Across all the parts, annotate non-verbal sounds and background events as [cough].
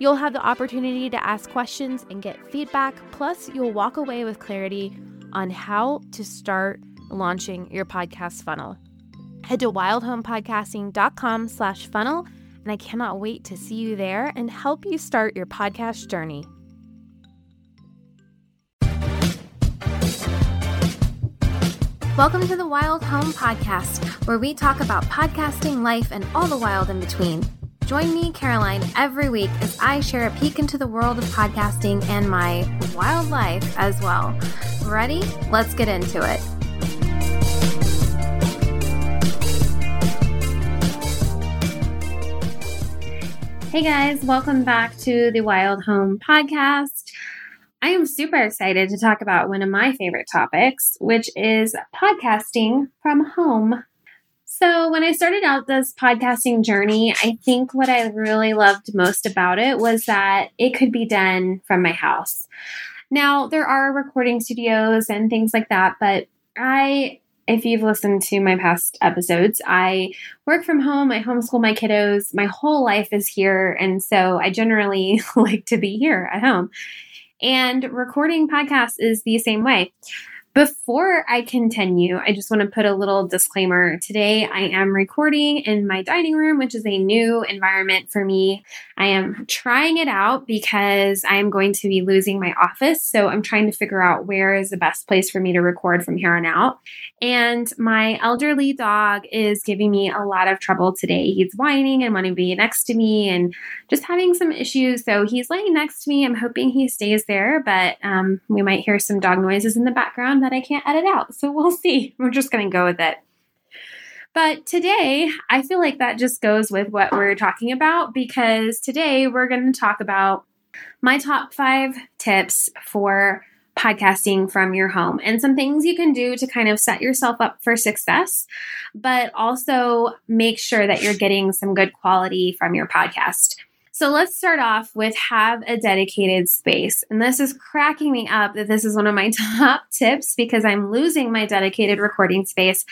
You'll have the opportunity to ask questions and get feedback, plus, you'll walk away with clarity on how to start launching your podcast funnel. Head to wildhomepodcasting.com slash funnel, and I cannot wait to see you there and help you start your podcast journey. Welcome to the Wild Home Podcast, where we talk about podcasting, life, and all the wild in between. Join me, Caroline, every week as I share a peek into the world of podcasting and my wild life as well. Ready? Let's get into it. Hey guys, welcome back to the Wild Home Podcast. I am super excited to talk about one of my favorite topics, which is podcasting from home. So, when I started out this podcasting journey, I think what I really loved most about it was that it could be done from my house. Now, there are recording studios and things like that, but I, if you've listened to my past episodes, I work from home, I homeschool my kiddos, my whole life is here. And so I generally [laughs] like to be here at home. And recording podcasts is the same way. Before I continue, I just want to put a little disclaimer. Today, I am recording in my dining room, which is a new environment for me. I am trying it out because I'm going to be losing my office. So I'm trying to figure out where is the best place for me to record from here on out. And my elderly dog is giving me a lot of trouble today. He's whining and wanting to be next to me and just having some issues. So he's laying next to me. I'm hoping he stays there, but um, we might hear some dog noises in the background that I can't edit out. So [laughs] we'll see. We're just going to go with it. But today, I feel like that just goes with what we're talking about because today we're going to talk about my top five tips for podcasting from your home and some things you can do to kind of set yourself up for success, but also make sure that you're getting some good quality from your podcast. So let's start off with have a dedicated space. And this is cracking me up that this is one of my [laughs] top tips because I'm losing my dedicated recording space.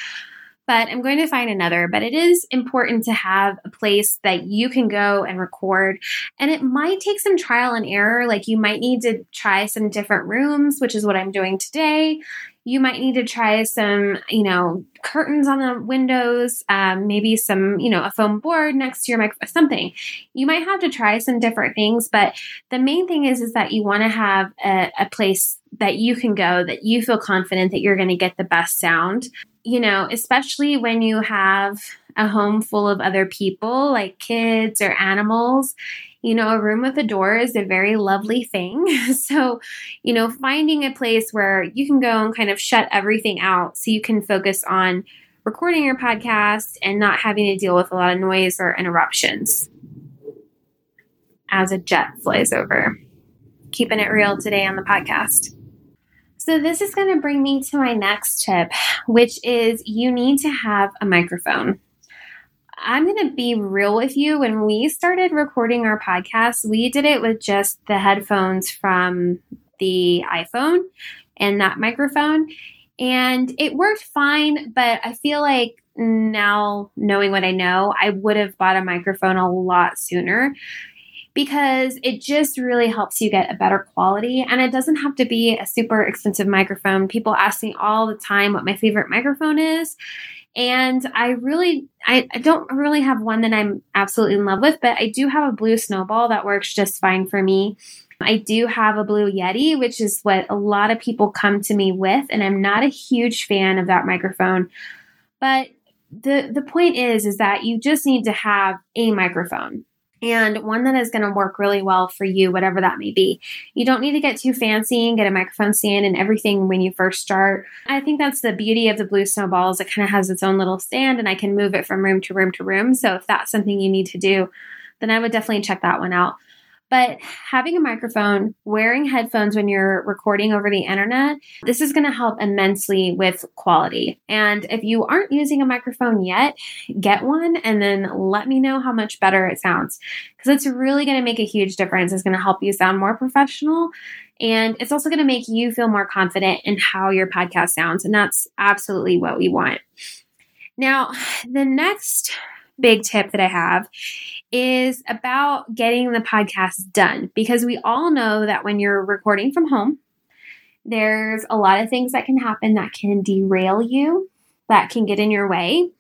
But I'm going to find another. But it is important to have a place that you can go and record. And it might take some trial and error. Like you might need to try some different rooms, which is what I'm doing today you might need to try some, you know, curtains on the windows, um, maybe some, you know, a foam board next to your microphone, something. You might have to try some different things, but the main thing is is that you want to have a, a place that you can go that you feel confident that you're going to get the best sound. You know, especially when you have a home full of other people like kids or animals you know, a room with a door is a very lovely thing. [laughs] so, you know, finding a place where you can go and kind of shut everything out so you can focus on recording your podcast and not having to deal with a lot of noise or interruptions as a jet flies over. Keeping it real today on the podcast. So, this is going to bring me to my next tip, which is you need to have a microphone. I'm going to be real with you. When we started recording our podcast, we did it with just the headphones from the iPhone and that microphone. And it worked fine, but I feel like now, knowing what I know, I would have bought a microphone a lot sooner because it just really helps you get a better quality. And it doesn't have to be a super expensive microphone. People ask me all the time what my favorite microphone is. And I really, I, I don't really have one that I'm absolutely in love with, but I do have a blue snowball that works just fine for me. I do have a blue Yeti, which is what a lot of people come to me with, and I'm not a huge fan of that microphone. But the the point is is that you just need to have a microphone and one that is going to work really well for you, whatever that may be. You don't need to get too fancy and get a microphone stand and everything when you first start. I think that's the beauty of the Blue Snowballs. It kind of has its own little stand and I can move it from room to room to room. So if that's something you need to do, then I would definitely check that one out. But having a microphone, wearing headphones when you're recording over the internet, this is going to help immensely with quality. And if you aren't using a microphone yet, get one and then let me know how much better it sounds because it's really going to make a huge difference. It's going to help you sound more professional and it's also going to make you feel more confident in how your podcast sounds. And that's absolutely what we want. Now, the next big tip that I have is about getting the podcast done because we all know that when you're recording from home, there's a lot of things that can happen that can derail you, that can get in your way.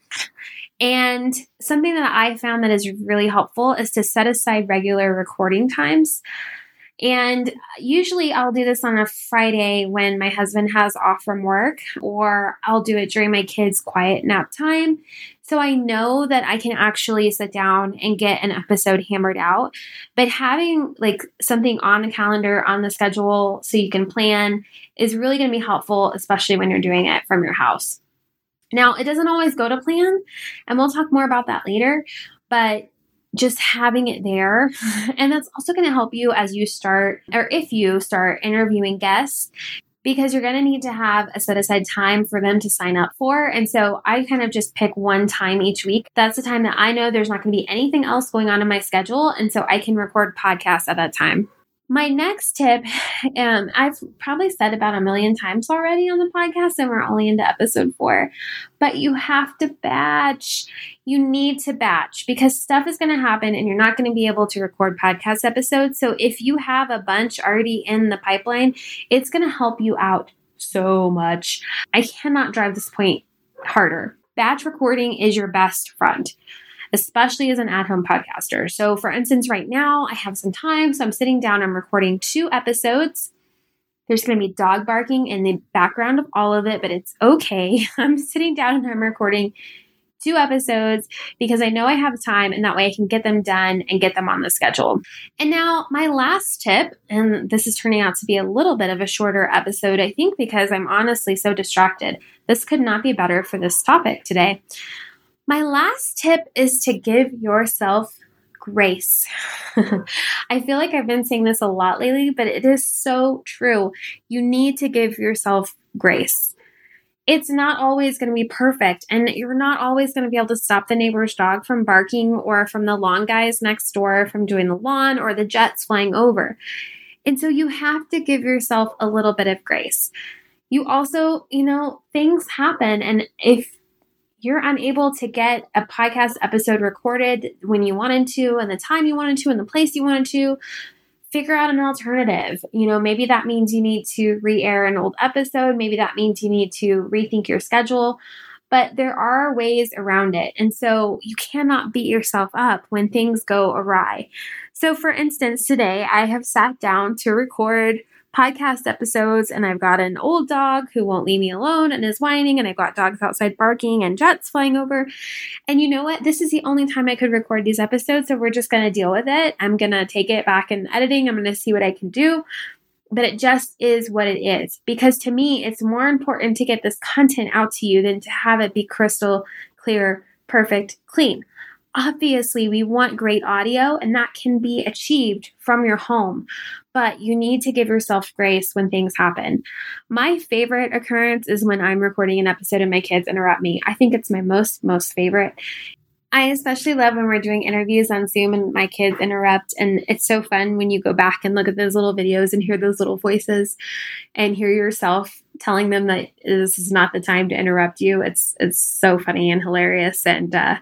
And something that I found that is really helpful is to set aside regular recording times. And usually I'll do this on a Friday when my husband has off from work, or I'll do it during my kids' quiet nap time. So I know that I can actually sit down and get an episode hammered out. But having like something on the calendar, on the schedule, so you can plan is really going to be helpful, especially when you're doing it from your house. Now, it doesn't always go to plan, and we'll talk more about that later. But just having it there. Mm-hmm. And that's also going to help you as you start, or if you start interviewing guests, because you're going to need to have a set aside time for them to sign up for. And so I kind of just pick one time each week. That's the time that I know there's not going to be anything else going on in my schedule. And so I can record podcasts at that time. My next tip, [sighs] um, I've probably said about a million times already on the podcast, and we're only into episode four, but you have to batch. You need to batch because stuff is going to happen and you're not going to be able to record podcast episodes. So if you have a bunch already in the pipeline, it's going to help you out so much. I cannot drive this point harder. Batch recording is your best friend especially as an at home podcaster. So, for instance, right now I have some time, so I'm sitting down, I'm recording two episodes. There's going to be dog barking in the background of all of it, but it's okay. [laughs] I'm sitting down and I'm recording two episodes because I know I have time and that way I can get them done and get them on the schedule. And now, my last tip, and this is turning out to be a little bit of a shorter episode, I think, because I'm honestly so distracted. This could not be better for this topic today. My last tip is to give yourself grace. [laughs] I feel like I've been saying this a lot lately, but it is so true. You need to give yourself grace. It's not always going to be perfect, and you're not always going to be able to stop the neighbor's dog from barking or from the lawn guys next door from doing the lawn or the jets flying over. And so you have to give yourself a little bit of grace. You also, you know, things happen, and if you're unable to get a podcast episode recorded when you wanted to and the time you wanted to and the place you wanted to, figure out an alternative. You know, maybe that means you need to re air an old episode. Maybe that means you need to rethink your schedule. But there are ways around it. And so you cannot beat yourself up when things go awry. So, for instance, today I have sat down to record podcast episodes, and I've got an old dog who won't leave me alone and is whining, and I've got dogs outside barking and jets flying over. And you know what? This is the only time I could record these episodes, so we're just going to deal with it. I'm going to take it back in editing, I'm going to see what I can do. But it just is what it is. Because to me, it's more important to get this content out to you than to have it be crystal clear, perfect, clean obviously we want great audio and that can be achieved from your home but you need to give yourself grace when things happen my favorite occurrence is when i'm recording an episode and my kids interrupt me i think it's my most most favorite I especially love when we're doing interviews on Zoom and my kids interrupt. And it's so fun when you go back and look at those little videos and hear those little voices and hear yourself telling them that this is not the time to interrupt you. It's it's so funny and hilarious. And uh,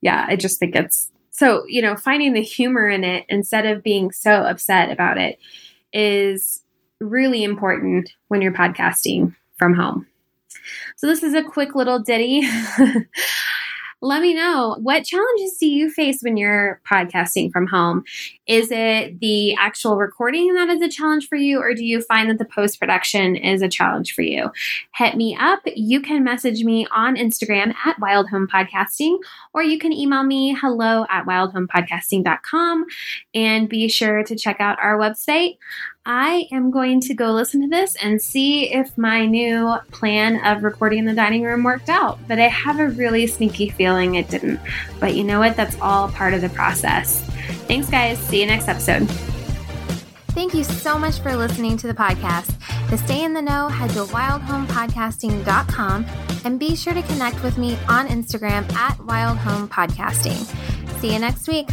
yeah, I just think it's so, you know, finding the humor in it instead of being so upset about it is really important when you're podcasting from home. So, this is a quick little ditty [laughs] let me know what challenges do you face when you're podcasting from home? Is it the actual recording that is a challenge for you, or do you find that the post production is a challenge for you? Hit me up. You can message me on Instagram at Wild Home Podcasting, or you can email me hello at wildhomepodcasting.com and be sure to check out our website. I am going to go listen to this and see if my new plan of recording in the dining room worked out. But I have a really sneaky feeling it didn't. But you know what? That's all part of the process. Thanks, guys. See you next episode. Thank you so much for listening to the podcast. To stay in the know, head to wildhomepodcasting.com and be sure to connect with me on Instagram at wildhomepodcasting. See you next week.